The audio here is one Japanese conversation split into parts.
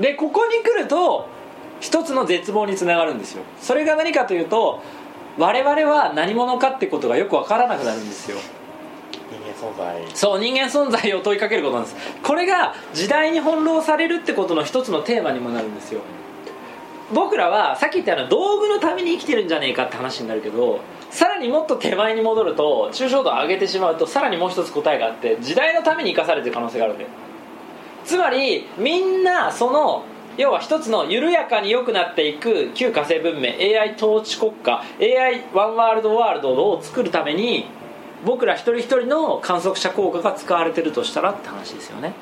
でここに来ると一つの絶望につながるんですよ。それが何かというと我々は何者かってことがよく分からなくなるんですよ。人間存在。そう人間存在を問いかけることなんです。これが時代に翻弄されるってことの一つのテーマにもなるんですよ。僕らはさっき言ったような道具のために生きてるんじゃねえかって話になるけどさらにもっと手前に戻ると抽象度を上げてしまうとさらにもう一つ答えがあって時代のために生かされてる可能性があるんだよつまりみんなその要は一つの緩やかに良くなっていく旧火星文明 AI 統治国家 AI ワンワールドワールドを作るために僕ら一人一人の観測者効果が使われてるとしたらって話ですよね。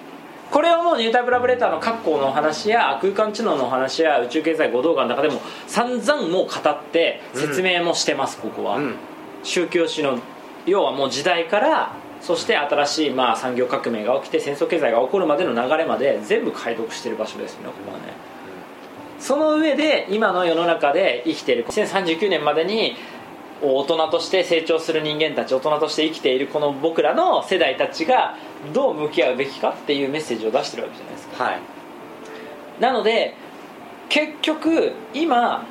これをもうニュータイプラブレターの括弧の話や空間知能の話や宇宙経済五動画の中でも散々もう語って説明もしてます、ここは、うん。宗教史の要はもう時代からそして新しいまあ産業革命が起きて戦争経済が起こるまでの流れまで全部解読してる場所ですよねここはね。その上で今の世の中で生きている2039年までに大人として成長する人間たち大人として生きているこの僕らの世代たちがどう向き合うべきかっていうメッセージを出してるわけじゃないですか。はい。なので結局今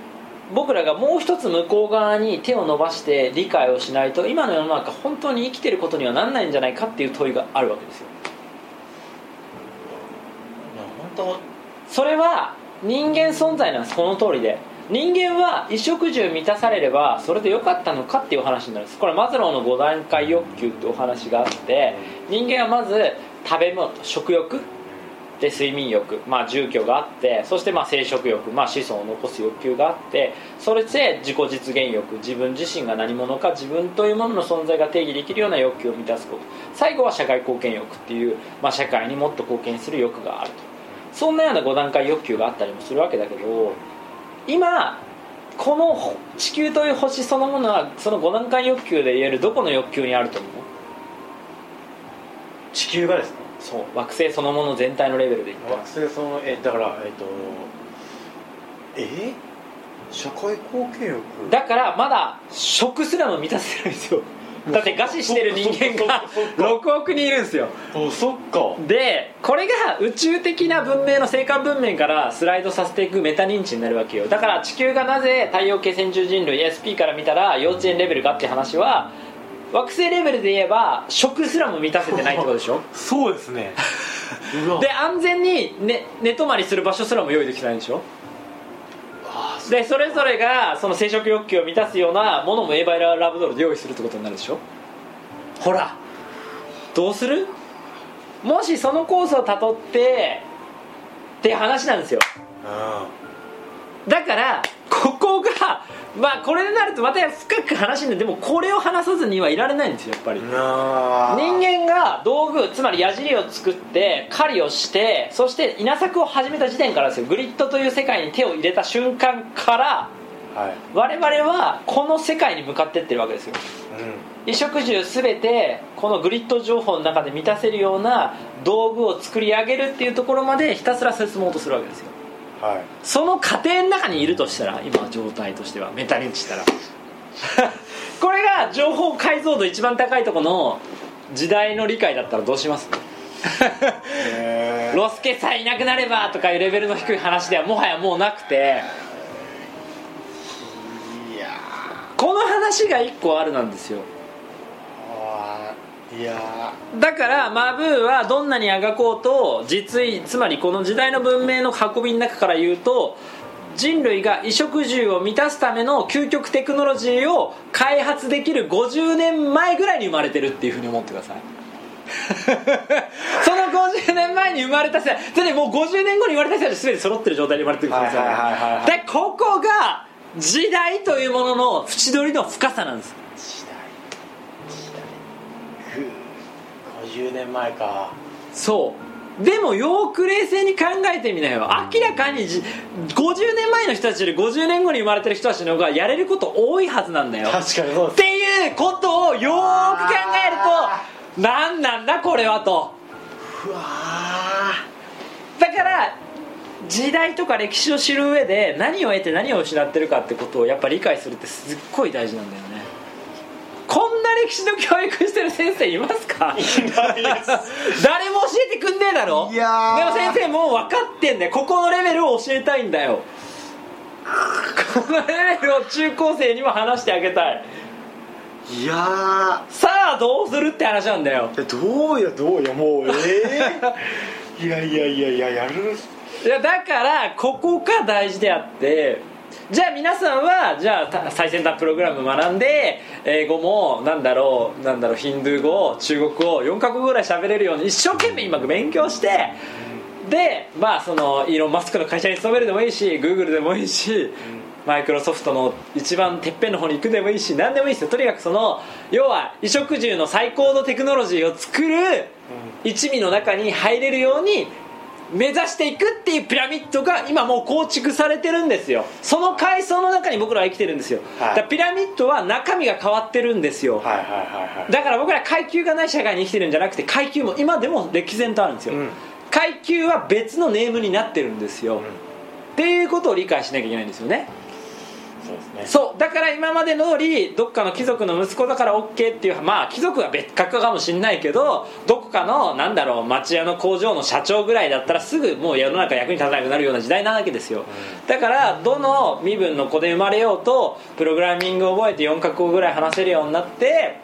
僕らがもう一つ向こう側に手を伸ばして理解をしないと今の世の中本当に生きてることにはなんないんじゃないかっていう問いがあるわけですよ。それは人間存在なんです。この通りで。人間は衣食住満たされればそれでよかったのかっていうお話になるんです。これマズローの5段階欲求ってお話があって人間はまず食べ物食欲で睡眠欲、まあ、住居があってそしてまあ生殖欲、まあ、子孫を残す欲求があってそれで自己実現欲自分自身が何者か自分というものの存在が定義できるような欲求を満たすこと。最後は社会貢献欲っていう、まあ、社会にもっと貢献する欲があると。そんなような5段階欲求があったりもするわけだけど今この地球という星そのものはその5段階欲求で言えるどこの欲求にあると思う？地球がですねそう惑星そのもの全体のレベルで言ったら惑星そのえだからえっとえ？社会貢献欲？だからまだ食すらも満たせないんですよ。だって餓死してる人間がそっかそっか。6億人いるんですよ。あそっか。でこれが宇宙的な文明の生還文明からスライドさせていくメタ認知になるわけよ。だから地球がなぜ太陽系先住人類 SP から見たら幼稚園レベルかって話は惑星レベルで言えば食すらも満たせてないってことでしょ？そうですね。で安全に寝寝泊まりする場所すらも用意できてないんでしょ？でそれぞれがその生殖欲求を満たすようなものもエヴァイララブドールで用意するってことになるでしょ？ほら。どうする？もしそのコースをたどってって話なんですよ。うだからここがまあこれになるとまた深く話になる。でもこれを話さずにはいられないんですよやっぱり。人間が道具つまり矢尻を作って狩りをしてそして稲作を始めた時点からですよ。グリッドという世界に手を入れた瞬間からはい。我々はこの世界に向かってってるわけですよ。う衣食住全てこのグリッド情報の中で満たせるような道具を作り上げるっていうところまでひたすら進もうとするわけですよ。んはい。その過程の中にいるとしたら今状態としてはメタ認知したら。これが情報解像度一番高いところの時代の理解だったらどうします？ロスケさえいなくなればとかいうレベルの低い話ではもはやもうなくて。この話が1個あるなんですよいやだからマブーはどんなにあがこうと実意つまりこの時代の文明の運びの中から言うと人類が衣食住を満たすための究極テクノロジーを開発できる50年前ぐらいに生まれてるっていうふうに思ってください。その50年前に生まれた世代それでもう50年後に生まれた世代で全て揃ってる状態に生まれてるんですよ、でここが時代というものの縁取りの深さなんです20年前か。そう。でもよく冷静に考えてみなよ。明らかにじ50年前の人たちより50年後に生まれてる人たちの方がやれること多いはずなんだよ。確かにそうっていうことをよーく考えると何なんだこれはと。うわだから時代とか歴史を知る上で何を得て何を失ってるかってことをやっぱ理解するってすっごい大事なんだよね。こんな歴史の教育してる先生いますか？いないです。誰も教えてくんねえだろ？いやー。でも先生もう分かってんだよ。ここのレベルを教えたいんだよ。このレベルを中高生にも話してあげたい。いやさあどうするって話なんだよ。ーどうやどうやもうええ いやいやいやいややる。いやだからここが大事であってじゃあ皆さんはじゃあ最先端プログラム学んで英語もなんだろうなんだろうヒンドゥー語中国語4カ国ぐらい喋れるように一生懸命今勉強してでまあそのイーロン・マスクの会社に勤めるでもいいしグーグルでもいいしマイクロソフトの一番てっぺんの方に行くでもいいし何でもいいですよ。とにかくその要は衣食住の最高のテクノロジーを作る一味の中に入れるように目指していくっていうピラミッドが今もう構築されてるんですよ。その階層の中に僕らは生きてるんですよ、はい。だからピラミッドは中身が変わってるんですよ、はいはいはいはい。だから僕ら階級がない社会に生きてるんじゃなくて階級も今でも歴然とあるんですよ、うん。階級は別のネームになってるんですよ、うん。っていうことを理解しなきゃいけないんですよねそうですね。そうだから今までの通りどっかの貴族の息子だから OK っていうまあ貴族は別格かもしんないけどどこかのなんだろう町屋の工場の社長ぐらいだったらすぐもう世の中役に立たなくなるような時代なわけですよ、だからどの身分の子で生まれようとプログラミングを覚えて4カ国ぐらい話せるようになって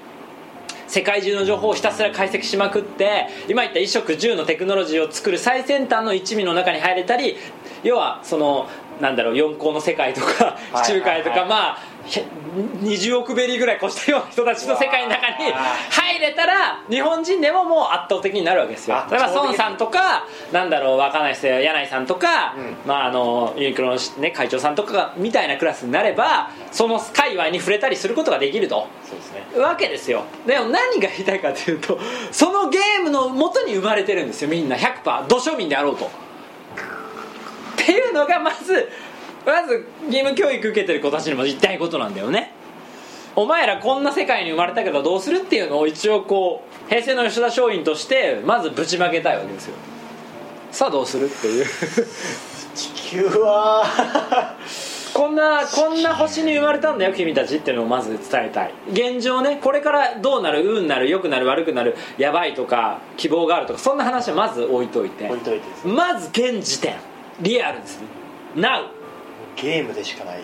世界中の情報をひたすら解析しまくって今言った衣食住のテクノロジーを作る最先端の一味の中に入れたり要はそのなんだろう四皇の世界とかはい地中海とか、まあひ20億ベリーぐらい越したような人たちの世界の中に入れたら日本人でももう圧倒的になるわけですよ。圧倒的だから孫さんとかなんだろう若ない人や柳井さんとか、うん。まあ、あのユニクロの、ね、会長さんとかがみたいなクラスになればその界隈に触れたりすることができると。そうですね。わけですよ。でも何が言いたいかというとそのゲームの元に生まれてるんですよみんな。100%土庶民であろうとっていうのがまずまず義務教育受けてる子たちにも言いたいことなんだよね。お前らこんな世界に生まれたけどどうするっていうのを一応こう平成の吉田松陰としてまずぶちまけたいわけですよ。さあどうするっていう。地球は。こんなこんな星に生まれたんだよ君たちっていうのをまず伝えたい。現状ねこれからどうなる運なる良くなる悪くなるやばいとか希望があるとかそんな話はまず置いといて。置いといてですね。まず現時点リアルですね。Now ゲームでしかない。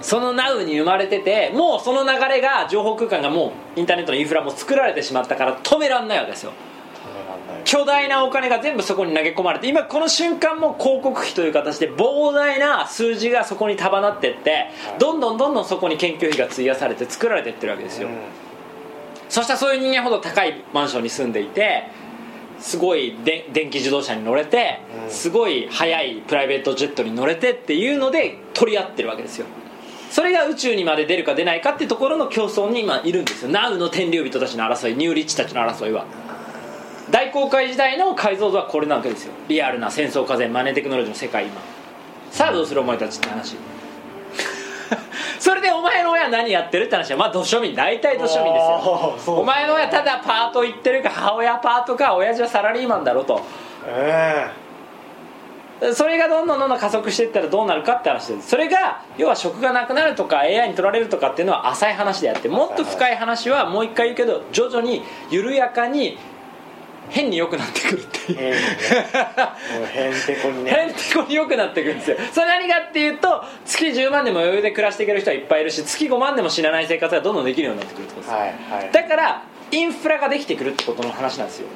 その Now に生まれててもうその流れが情報空間がもうインターネットのインフラも作られてしまったから止めらんないわけですよ。止めらんない。巨大なお金が全部そこに投げ込まれて今この瞬間も広告費という形で膨大な数字がそこに束なってってどんどんどんどんそこに研究費が費やされて作られてってるわけですよ、うん。そしたらそういう人間ほど高いマンションに住んでいてすごいで電気自動車に乗れて、うん。すごい速いプライベートジェットに乗れてっていうので取り合ってるわけですよ。それが宇宙にまで出るか出ないかっていうところの競争に今いるんですよ。ナウの天竜人たちの争いニューリッチたちの争いは。大航海時代の解像度はこれなわけですよ。リアルな戦争風マネーテクノロジーの世界今。さあどうするお前たちって話 それでお前の親何やってるって話はまあ土庶民。大体土庶民ですよ。お前の親ただパート行ってるか母親パートか親父はサラリーマンだろと。えそれがどんどんどんどん加速していったらどうなるかって話ですそれが要は職がなくなるとか AI に取られるとかっていうのは浅い話であってもっと深い話はもう一回言うけど徐々に緩やかに変に良くなってくるっていう。ねもうへんてこにね。変てこに良くなってくるんですよ。それ何かっていうと月10万でも余裕で暮らしていける人はいっぱいいるし月5万でも死なない生活がどんどんできるようになってくるってことです、はいはい。だからインフラができてくるってことの話なんですよ。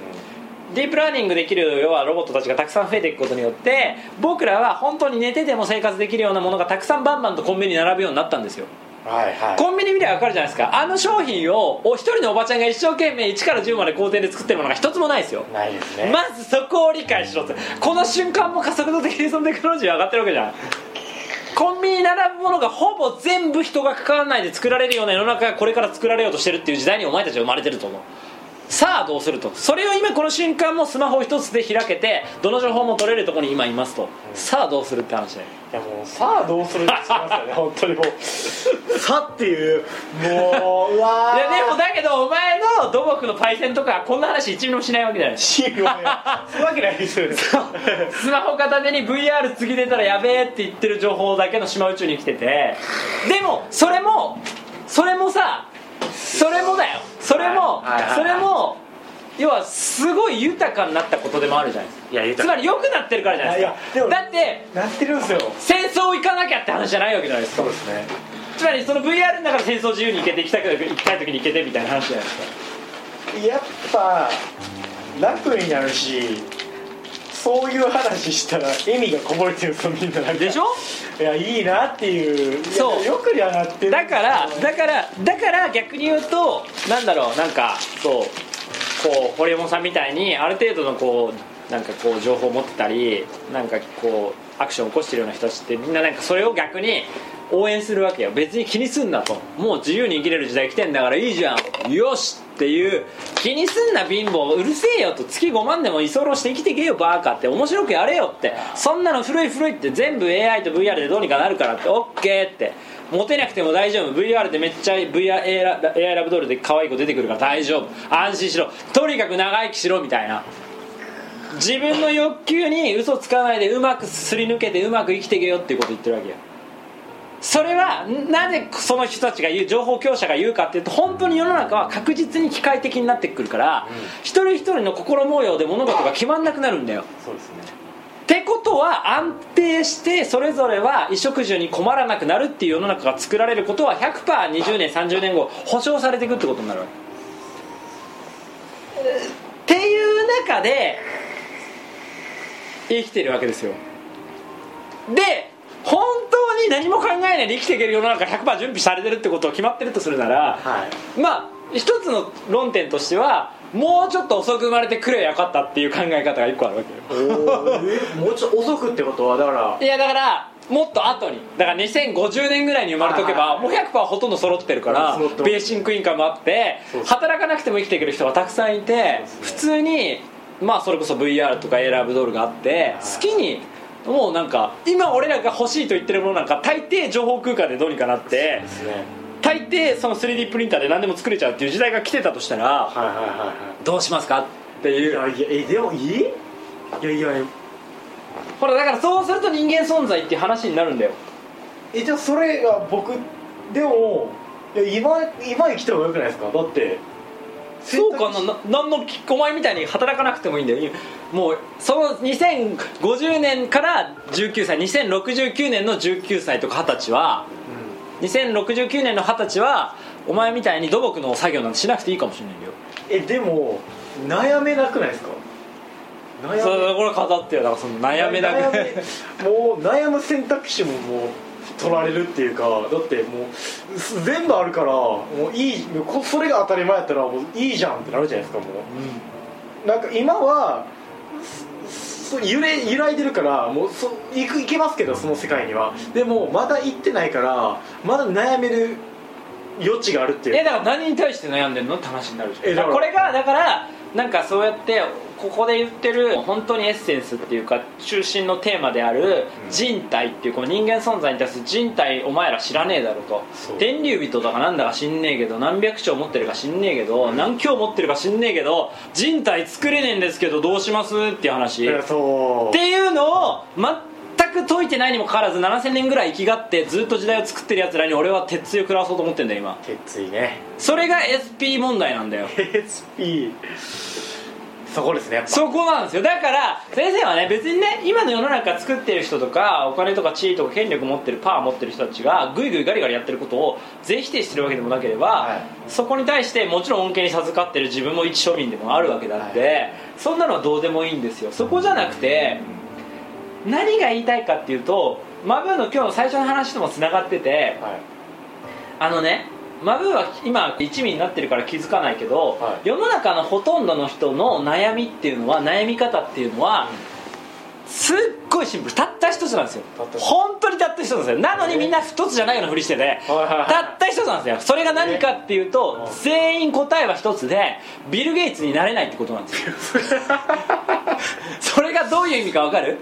ディープラーニングできる要はロボットたちがたくさん増えていくことによって僕らは本当に寝てても生活できるようなものがたくさんバンバンとコンビニに並ぶようになったんですよはいはい。コンビニ見れば分かるじゃないですか。あの商品をお一人のおばちゃんが一生懸命1から10まで工程で作ってるものが一つもないですよ。ないですね。まずそこを理解しろって。この瞬間も加速度的にそのテクノロジー上がってるわけじゃん。コンビニに並ぶものがほぼ全部人が関わらないで作られるような世の中がこれから作られようとしてるっていう時代にお前たちは生まれてると思うさあどうすると？それを今この瞬間もスマホ一つで開けてどの情報も取れるところに今いますと、さあどうするって話だよ。いやもうさあどうするって言ってますよね本当にもう。さっていうもううわー。いやでもだけどお前の土木のパイセンとかこんな話一ミリもしないわけじゃない。シールをねそういうわけないですよね。スマホ片手に VR 次出たらやべえって言ってる情報だけの島宇宙に来てて。でもそれもそれもさそれもだよ。それも、それも要はすごい豊かになったことでもあるじゃないですか。いやつまり良くなってるからじゃないですか。いやでもだってなってるんですよ。戦争行かなきゃって話じゃないわけじゃないですか。そうですね。つまりその VR の中で戦争自由に行けて行きたく行きたい時に行けてみたいな話じゃないですか。やっぱ楽になるしそういう話したら笑みがこぼれてるんですよみんななんか。でしょ？いやいいなっていう。そう。よくにはなって。るだからだからだから逆に言うとなんだろうなんかそうこう堀山さんみたいにある程度のこうなんかこう情報を持ってたりなんかこうアクションを起こしてるような人たちってみんななんかそれを逆に応援するわけよ。別に気にすんなと。もう自由に生きれる時代来てんだからいいじゃん。よしっていう気にすんな貧乏うるせえよと月5万でも居候して生きてけよバーカって面白くやれよってそんなの古い古いって全部 AI と VR でどうにかなるからって OK ってモテなくても大丈夫 VR でめっちゃ VR AI ラブドールで可愛い子出てくるから大丈夫安心しろとにかく長生きしろみたいな自分の欲求に嘘つかないでうまくすり抜けてうまく生きてけよっていうこと言ってるわけよそれはなぜその人たちが言う情報強者が言うかっていうと本当に世の中は確実に機械的になってくるから、一人一人の心模様で物事が決まんなくなるんだよ。そうですね。ってことは安定してそれぞれは衣食住に困らなくなるっていう世の中が作られることは 100%20 年30年後保証されていくってことになるわけ。っていう中で生きてるわけですよ。で本当に何も考えないで生きていける世の中100%準備されてるってことを決まってるとするならはい。まあ一つの論点としてはもうちょっと遅く生まれてくればよかったっていう考え方が一個あるわけよ。えもうちょっと遅くってことはだから。いやだからもっと後に。だから2050年ぐらいに生まれとけばはいもう100%ほとんど揃ってるからベーシックインカムあって働かなくても生きていける人がたくさんいて普通にまあそれこそ VR とかエラーブドールがあって好きにもうなんか今俺らが欲しいと言ってるものなんか大抵情報空間でどうにかなって大抵その 3D プリンターで何でも作れちゃうっていう時代が来てたとしたらはいはいはいはい。どうしますかっていいうやいやえでもいいいやいやほらだからそうすると人間存在っていう話になるんだよえじゃあそれが僕でもいや今今生きた方がよくないですかだってそうかなななんのきお前みたいに働かなくてもいいんだよもうその2050年から19歳2069年の19歳とか20歳は2069年の20歳はお前みたいに土木の作業なんてしなくていいかもしれないよ。えでも悩めなくないですか？悩それこれ語ってよ。だからその悩めなく。もう悩む選択肢ももう取られるっていうかだってもうす全部あるからもういいこそれが当たり前やったらもういいじゃんってなるじゃないですかもう。なんか今は揺れ揺らいでるからもうそ行く行けますけどその世界には。でもまだ行ってないからまだ悩める余地があるっていう。えだから何に対して悩んでんの？って話になるじゃんえだからこれがだからなんかそうやってここで言ってる本当にエッセンスっていうか中心のテーマである人体っていうこの人間存在に対する人体お前ら知らねえだろと。天竜人とかなんだか知んねえけど何百兆持ってるか知んねえけど何強持ってるか知んねえけど人体作れねえんですけどどうしますっていう話。っていうのを全く解いてないにもかかわらず7000年ぐらい生きがってずっと時代を作ってるやつらに俺は鉄槌を食らわそうと思ってんだよ今。決意ね。それが SP 問題なんだよ。SP そこですねそこなんですよ。だから先生はね別にね今の世の中作ってる人とかお金とか地位とか権力持ってるパワー持ってる人たちがグイグイガリガリやってることを全否定してるわけでもなければ、はい。そこに対してもちろん恩恵に授かってる自分も一庶民でもあるわけだって、そんなのはどうでもいいんですよ。そこじゃなくて何が言いたいかっていうとマブーの今日の最初の話ともつながっててはい。あのねマブーは今一味になってるから気づかないけど、はい世の中のほとんどの人の悩みっていうのは悩み方っていうのは、すっごいシンプルたった一つなんですよたった一つ本当にたった一つなんですよなのにみんな一つじゃないようなふりしてて、たった一つなんですよそれが何かっていうと、全員答えは一つでビル・ゲイツになれないってことなんですよそれがどういう意味か分かる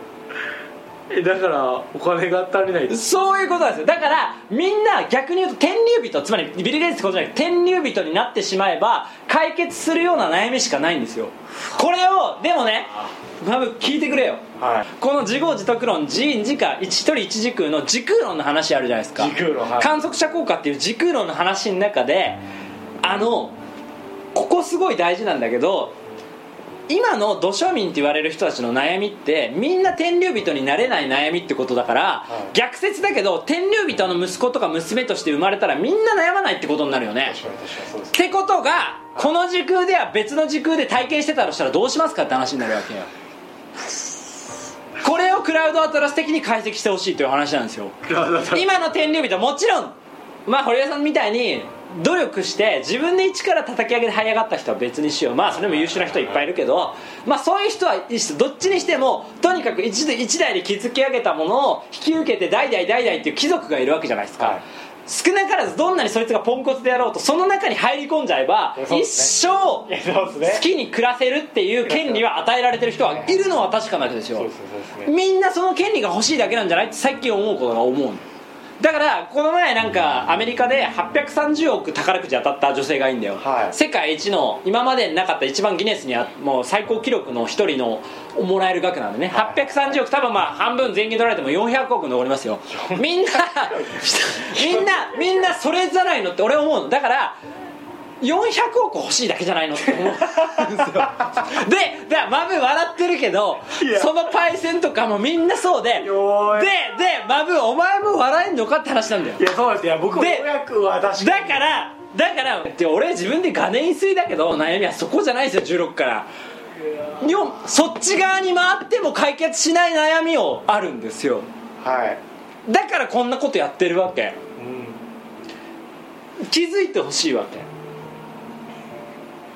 だからお金が足りない。そういうことなんですよ。だからみんな逆に言うと天竜人つまりビル・ゲイツってことじゃなくて天竜人になってしまえば解決するような悩みしかないんですよ。これをでもねまぶ聞いてくれよ。はい。この自業自得論自因自家一人一時空の時空論の話あるじゃないですか。時空論はい。観測者効果っていう時空論の話の中であのここすごい大事なんだけど今の土庶民って言われる人たちの悩みってみんな天竜人になれない悩みってことだから、はい。逆説だけど天竜人の息子とか娘として生まれたらみんな悩まないってことになるよね。ってことがこの時空では別の時空で体験してたとしたらどうしますかって話になるわけよ。これをクラウドアトラス的に解析してほしいという話なんですよ。今の天竜人もちろんまあ堀江さんみたいに努力して自分で一から叩き上げて這い上がった人は別にしよう。まあそれも優秀な人いっぱいいるけどまあそういう人はどっちにしてもとにかく一一代で築き上げたものを引き受けて代々代々っていう貴族がいるわけじゃないですか、はい。少なからずどんなにそいつがポンコツであろうとその中に入り込んじゃえばいやそうで一す生好きに暮らせるっていう権利は与えられてる人はいるのは確かなわけですよ。みんなその権利が欲しいだけなんじゃないって最近思うことが思うだからこの前なんかアメリカで830億宝くじ当たった女性がいいんだよ、はい。世界一の今までになかった一番ギネスにあもう最高記録の一人のもらえる額なんでね、はい。830億多分まあ半分税金取られても400億残りますよ。みんなみんなみんなそれじゃないのって俺思うの。だから400億欲しいだけじゃないのって思うんですよ。でだからマブ笑ってるけどそのパイセンとかもみんなそうでででマブお前も笑えんのかって話なんだよ。いやそうです。いや僕もで500は確かに。だからだからって俺自分で画年水だけど悩みはそこじゃないですよ16から。よそっち側に回っても解決しない悩みをあるんですよ。はい。だからこんなことやってるわけ。うん。気づいてほしいわけ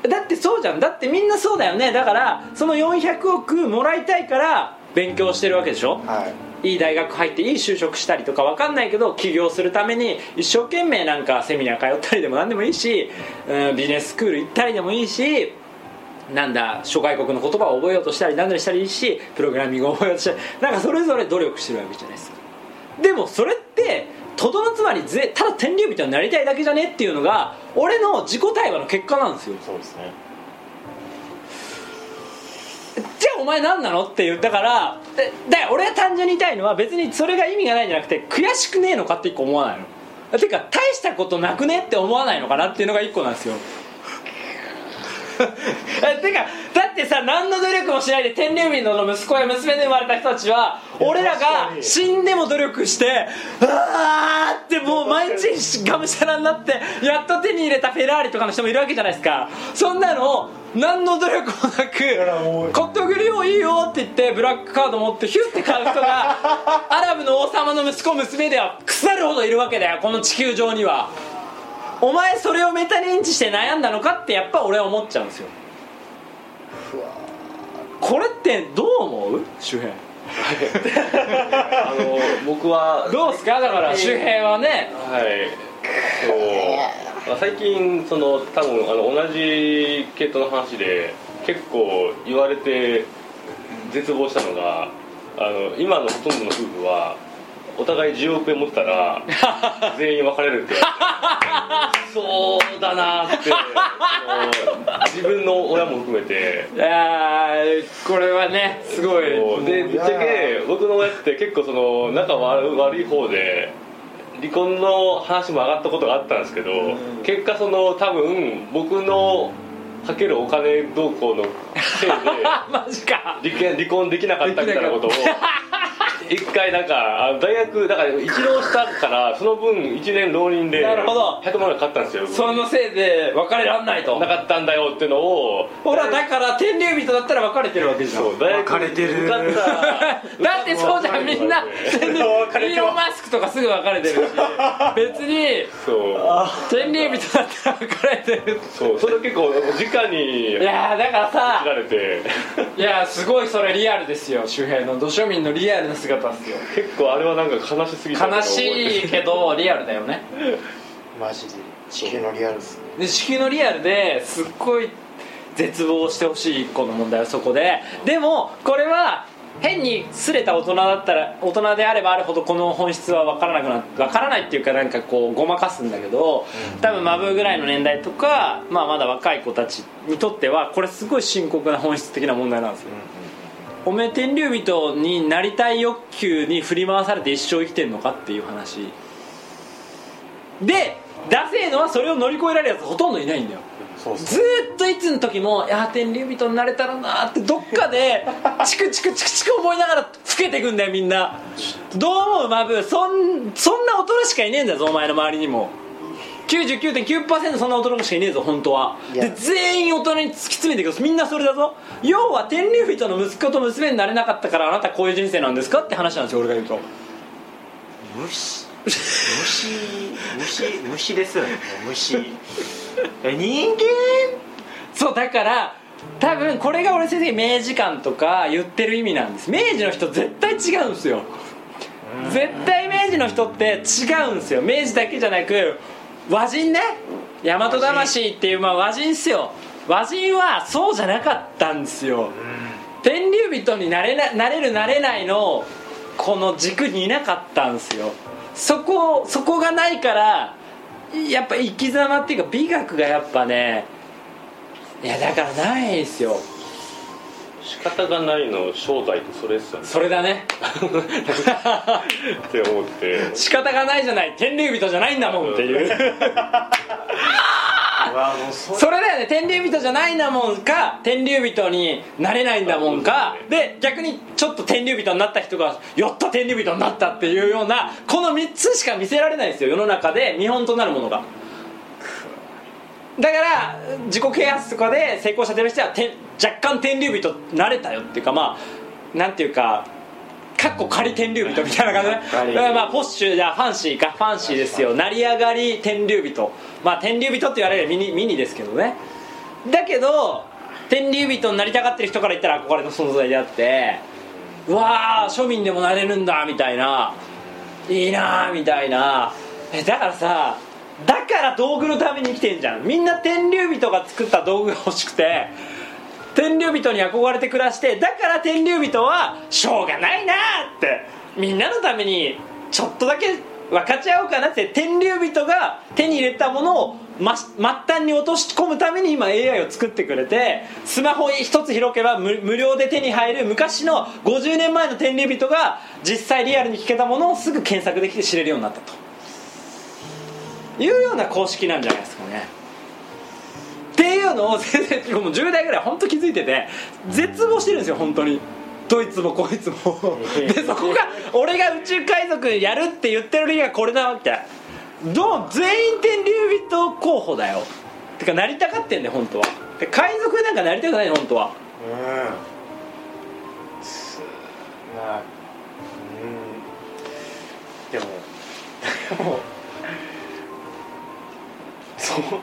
だってそうじゃん。だってみんなそうだよね。だからその400億もらいたいから勉強してるわけでしょ？はい。いい大学入っていい就職したりとかわかんないけど起業するために一生懸命なんかセミナー通ったりでも何でもいいし、うん、ビジネススクール行ったりでもいいしなんだ諸外国の言葉を覚えようとしたり何だりしたりいいしプログラミングを覚えようとしたりなんかそれぞれ努力してるわけじゃないですか。でもそれとどのつまりぜただ天竜人になりたいだけじゃねっていうのが俺の自己対話の結果なんですよ。そうですね。じゃあお前何なのって言ったからでで俺が単純に言いたいのは別にそれが意味がないんじゃなくて悔しくねえのかって一個思わないの。てか大したことなくねって思わないのかなっていうのが一個なんですよ。え てかだってさ何の努力もしないで天竜人の息子や娘で生まれた人たちは俺らが死んでも努力してあーってもう毎日がむしゃらになってやっと手に入れたフェラーリとかの人もいるわけじゃないですか。そんなのを何の努力もなく買ってあげるよいいよって言ってブラックカード持ってヒュッて買う人が アラブの王様の息子娘では腐るほどいるわけだよこの地球上にはお前それをメタ認知して悩んだのかってやっぱ俺は思っちゃうんですよ。これってどう思う？周平。あの僕はどうですか？だから周平はね。はい。そう。まあ最近その多分あの同じ系統の話で結構言われて絶望したのがあの今のほとんどの夫婦はお互い10億円持ってたら 全員別れるって そうだなって。自分の親も含めて。いやーこれはねすごい。でぶっちゃけ僕の親って結構その仲悪悪い方で離婚の話も上がったことがあったんですけど、結果その多分僕のかけるお金動向のせいで マジか。離婚離婚できなかったみたいなことを 一回なんかあ大学だから一浪したからその分1年浪人でなるほど。100万円買ったんですよ。そのせいで別れらんないと。なかったんだよっていうのをほらだから天竜人だったら別れてるわけじゃん。そう大学別れてる。だってそうじゃんみんな。イーロン・マスクとかすぐ別れてるし。別にそう。天竜人だったら別れてる。そうそれ結構直にいやーだからさいやーすごいそれリアルですよ周平の。土庶民のリアルな姿っすよ。結構あれはなんか悲しすぎた悲しいけどリアルだよね。マジで。地球のリアルっすね。で地球のリアルですっごい絶望してほしい一個の問題はそこで。でもこれは変にすれた大人だったら大人であればあるほどこの本質は分からなくな分からないっていうかなんかこうごまかすんだけど多分マブーぐらいの年代とか、まあ、まだ若い子たちにとってはこれすごい深刻な本質的な問題なんですよおめえ天竜人になりたい欲求に振り回されて一生生きてんのかっていう話。でダセえのはそれを乗り越えられるやつほとんどいないんだよ。ずーっといつの時も「いやー天竜人になれたらな」ってどっかでチクチクチクチク思いながら老けてくんだよみんな。どう思うマブ？そんそんな大人しかいねえんだぞお前の周りにも99.9%そんな大人しかいねえぞ本当は。で全員大人に突き詰めていくみんなそれだぞ。要は天竜人の息子と娘になれなかったからあなたこういう人生なんですかって話なんですよ俺が言うと。虫虫虫虫ですよね虫 え人間？そうだから多分これが俺先生明治館とか言ってる意味なんです。明治の人絶対違うんですよ。絶対明治の人って違うんですよ。明治だけじゃなく和人ね。大和魂っていうまあ和人っすよ。和人はそうじゃなかったんですよ。天竜人になれななれるなれないのこの軸にいなかったんですよ。そこそこがないからやっぱ生き様っていうか美学がやっぱねいやだからないですよ仕方がないの正体ってそれですよね。それだね。って思って。仕方がないじゃない。天竜人じゃないんだもんっていう。それだよね。天竜人じゃないんだもんか天竜人になれないんだもんか。で逆にちょっと天竜人になった人がやった天竜人になったっていうようなこの3つしか見せられないですよ。世の中で見本となるものがだから自己啓発とかで成功者出る人はて若干天竜人になれたよっていうかまあなんていうかかっこ仮天竜人みたいな感じで仮だからまあポッシュじゃファンシーかファンシーですよ。成り上がり天竜人。まあ天竜人って言われるミニミニですけどね。だけど天竜人になりたがってる人から言ったら憧れの存在であってうわー庶民でもなれるんだみたいな。いいなーみたいな。えだからさだから道具のために生きてんじゃん。みんな天竜人が作った道具が欲しくて天竜人に憧れて暮らしてだから天竜人はしょうがないなーって。みんなのためにちょっとだけ分かち合おうかなって天竜人が手に入れたものをま末端に落とし込むために今 AI を作ってくれてスマホ一つ開けば無無料で手に入る昔の50年前の天竜人が実際リアルに聞けたものをすぐ検索できて知れるようになったと。いうような公式なんじゃないですかね。っていうのを先生もう10代ぐらい本当気づいてて絶望してるんですよ本当に。どいつもこいつも。でそこが俺が宇宙海賊やるって言ってる理由がこれなわけ。どう全員天竜人候補だよ。てかなりたがってんだよ本当は。で海賊なんかなりたくないの本当は。うん。まあうん。でも でもそう。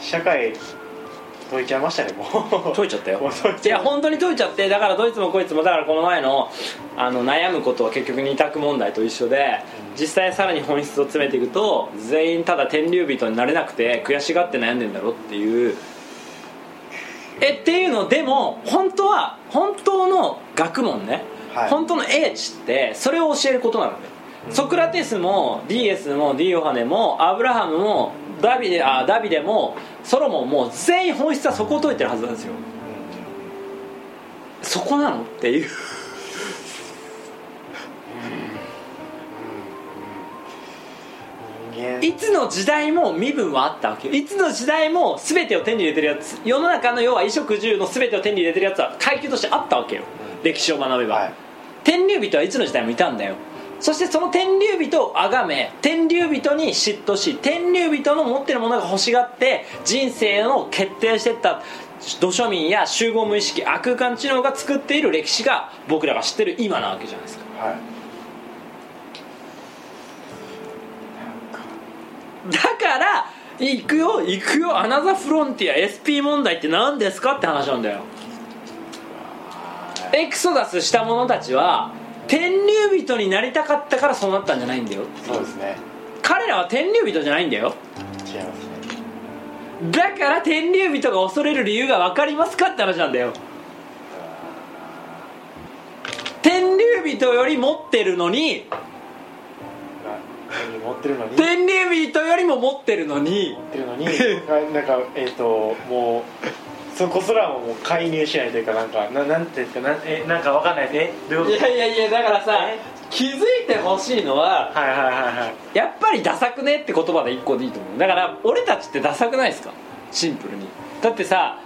社会解いちゃいましたねもう。解いちゃったよ。いや本当に解いちゃってだからどいつもこいつもだからこの前のあの悩むことは結局二択問題と一緒で実際さらに本質を詰めていくと全員ただ天竜人になれなくて悔しがって悩んでんだろっていう。えっていうのでも本当は本当の学問ね、はい。本当の英知ってそれを教えることなのね、ソクラテスもディエスもディオハネもアブラハムもダビデあダビデもソロモンも全員本質はそこを解いてるはずなんですよ。そこなのっていう。いつの時代も身分はあったわけよいつの時代も全てを手に入れてるやつ世の中の要は衣食住の全てを手に入れてるやつは階級としてあったわけよ、歴史を学べば、はい天竜人はいつの時代もいたん。だよそしてその天竜人を崇め天竜人に嫉妬し天竜人の持ってるものが欲しがって人生を決定していった土庶民や集合無意識悪空間知能が作っている歴史が僕らが知ってる今なわけじゃないですか。はい。だから行くよ行くよアナザーフロンティア SP 問題って何ですかって話なんだよ。エクソダスした者たちは天竜人になりたかったからそうなったんじゃないんだよ。そうですね。彼らは天竜人じゃないんだよ。違いますね。だから天竜人が恐れる理由が分かりますかって話なんだよ。天竜人より持ってるのに。持ってるのに？持っ天竜人よりも持ってるのに。てるのに。ななんかえっ、ともうそこすらももう介入しないというかなんかななんていうんですかなえなんかわかんない。ですえどういうこと？いやいやいやだからさ気づいてほしいのははいはいはいはい。やっぱりダサくねって言葉で一個でいいと思う。だから俺たちってダサくないですか？シンプルに。だってさ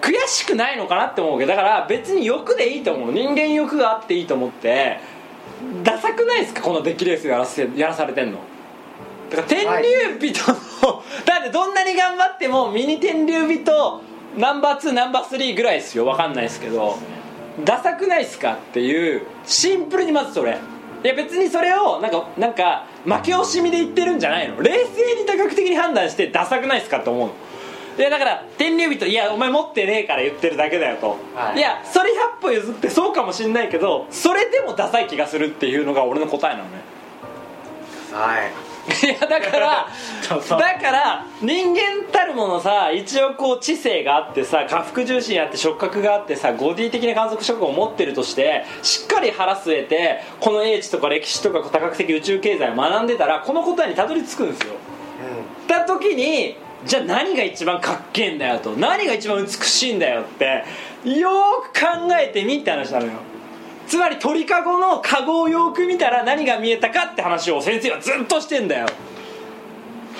悔しくないのかなって思うけ。どだから別に欲でいいと思う。人間欲があっていいと思ってダサくないですか？このデッキレースやらせやらされてんの。だから天竜人の、だってどんなに頑張ってもミニ天竜人ナンバー2ナンバー3ぐらいですよ。分かんないですけど。ダサくないっすかっていうシンプルにまずそれ。いや別にそれをなんかなんか負け惜しみで言ってるんじゃないの。冷静に多角的に判断してダサくないっすかって思うの。いやだから天竜人いやお前持ってねえから言ってるだけだよと、はい。い、やそれ100歩譲ってそうかもしんないけどそれでもダサい気がするっていうのが俺の答えなのね。はい いやだからだから人間たるものさ一応こう知性があってさ下腹重心あって触覚があってさゴディ的な観測職を持ってるとしてしっかり腹据えてこの英知とか歴史とか多角的宇宙経済を学んでたらこの答えにたどり着くんですよ。た時にじゃあ何が一番かっけえんだよと。何が一番美しいんだよってよーく考えてみって話なのよつまり鳥かごのカゴをよく見たら何が見えたかって話を先生はずっとしてんだよ。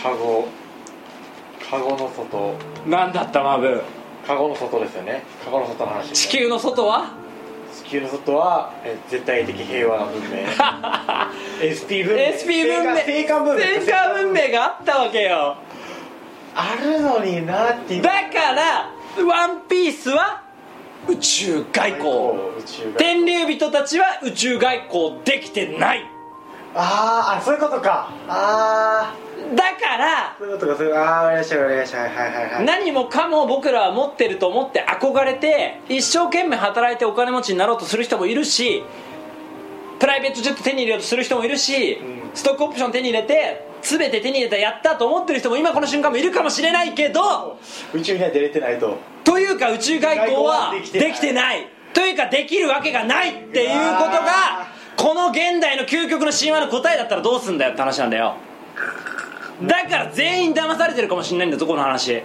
カゴ。カゴの外。なんだったマブ？カゴの外ですよね。カゴの外の話地球の外は？地球の外はえ絶対的平和な文明。SP 文明。SP 文明。生還文明。生還文明があったわけよ。あるのになっていう。だからワンピースは宇宙外交。天竜人たちは宇宙外交できてない。あーあそういうことか。あだからあそういうことかそういうああわかりましたわかりましたはいはいはいはい。何もかも僕らは持ってると思って憧れて一生懸命働いてお金持ちになろうとする人もいるしプライベートジェット手に入れようとする人もいるし、うん。ストックオプション手に入れて全て手に入れたやったと思ってる人も今この瞬間もいるかもしれないけど宇宙には出れてないと。というか宇宙外交はできてない。というかできるわけがないっていうことがこの現代の究極の神話の答えだったらどうすんだよって話なんだよ。だから全員騙されてるかもしれないんだぞこの話。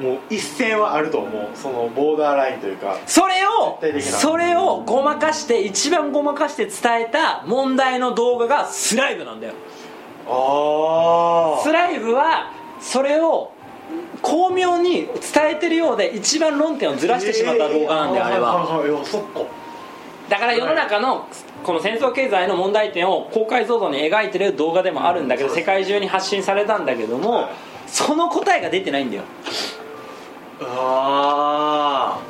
もう一線はあると思う。そのボーダーラインというか。それをそれをごまかして一番ごまかして伝えた問題の動画がスライブなんだよ。あスライブはそれを巧妙に伝えてるようで一番論点をずらしてしまった動画なんだよあれは。だから世の中のこの戦争経済の問題点を高解像度に描いてる動画でもあるんだけど世界中に発信されたんだけどもその答えが出てないんだよあ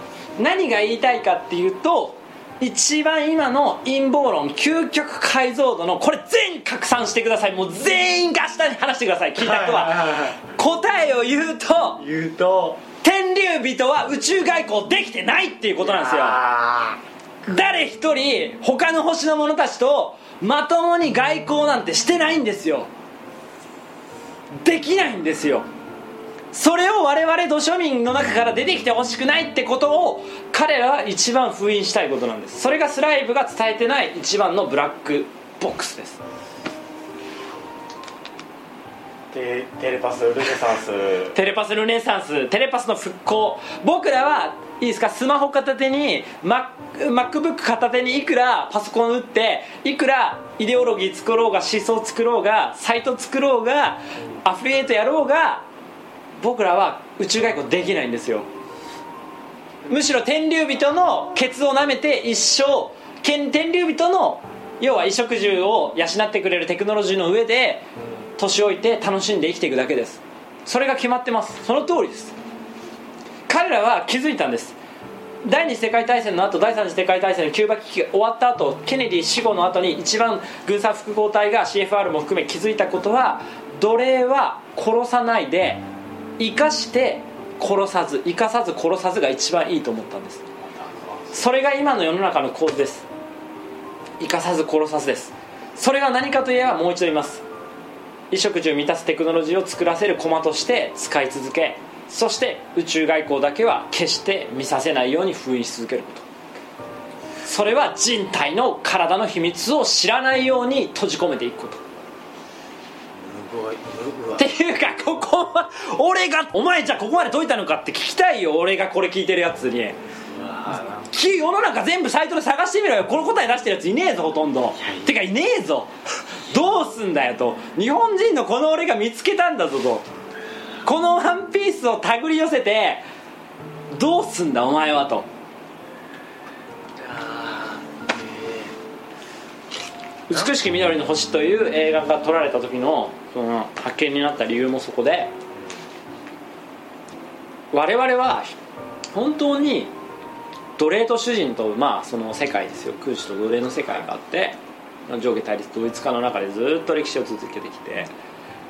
何が言いたいかっていうと一番今の陰謀論究極解像度のこれ全員拡散してください。もう全員が明日に話してください。聞いた人は。答えを言うと言うと天竜人は宇宙外交できてないっていうことなんですよ。あ誰一人他の星の者たちとまともに外交なんてしてないんですよ。できないんですよそれを我々土庶民の中から出てきてほしくないってことを彼らは一番封印したいことなんです。それがスライブが伝えてない一番のブラックボックスです。ーテテレパスルネサンス。テレパスルネサンス。テレパスの復興。僕らはいいですか？スマホ片手に Mac MacBook 片手にいくらパソコン打っていくらイデオロギー作ろうが思想作ろうがサイト作ろうがアフリエイトやろうが僕らは宇宙外交できないんですよ。むしろ天竜人のケツを舐めて一生天竜人の要は衣食住を養ってくれるテクノロジーの上で年老いて楽しんで生きていくだけです。それが決まってます。その通りです。彼らは気づいたんです。第二次世界大戦の後第三次世界大戦のキューバ危機が終わった後ケネディ死後の後に一番軍産複合体が CFR も含め気づいたことは奴隷は殺さないで生かして殺さず生かさず殺さずが一番いいと思ったんです。それが今の世の中の構図です。生かさず殺さずです。それが何かといえばもう一度言います。衣食住を満たすテクノロジーを作らせる駒として使い続けそして宇宙外交だけは決して見させないように封印し続けること。それは人体の体の秘密を知らないように閉じ込めていくこと。っていうかここは俺がお前じゃあここまで解いたのかって聞きたいよ俺がこれ聞いてるやつに。き世の中全部サイトで探してみろよ。この答え出してるやついねえぞほとんど。てかいねえぞ。どうすんだよと。日本人のこの俺が見つけたんだぞと。このワンピースを手繰り寄せてどうすんだお前はと美しき緑の星という映画が撮られた時のその発見になった理由もそこで我々は本当に奴隷と主人とまあその世界ですよ。空知と奴隷の世界があって上下対立同一化の中でずっと歴史を続けてきて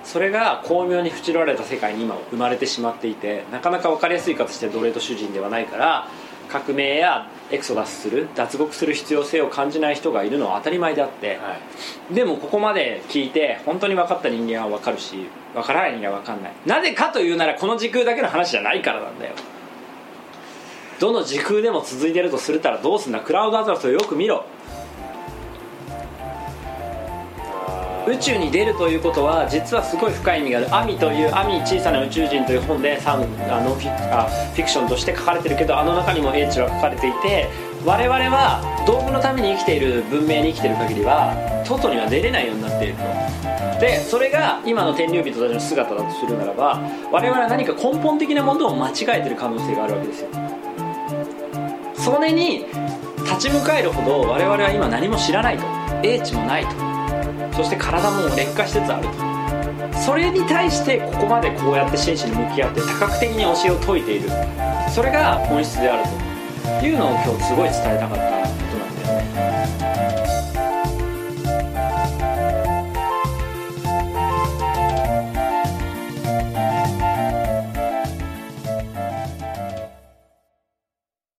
それが巧妙に縁取られた世界に今生まれてしまっていてなかなか分かりやすい形で奴隷と主人ではないから革命やエクソダスする脱獄する必要性を感じない人がいるのは当たり前であって、でもここまで聞いて本当に分かった人間は分かるし分からない人間は分かんない。なぜかというならこの時空だけの話じゃないからなんだよ。どの時空でも続いてるとするたらどうすんだ？クラウドアトラスをよく見ろ宇宙に出るということは実はすごい深い意味がある「アミ」という「アミ小さな宇宙人」という本でサンあのフィあフィクションとして書かれてるけどあの中にも英知は書かれていて我々は道具のために生きている文明に生きている限りは外には出れないようになっていると。でそれが今の天竜人たちの姿だとするならば我々は何か根本的なものを間違えてる可能性があるわけですよ。それに立ち向かえるほど我々は今何も知らないと。英知もないと。そして体も劣化しつつあると。それに対してここまでこうやって真摯に向き合って多角的に教えを説いている。それが本質であるというのを今日すごい伝えたかった。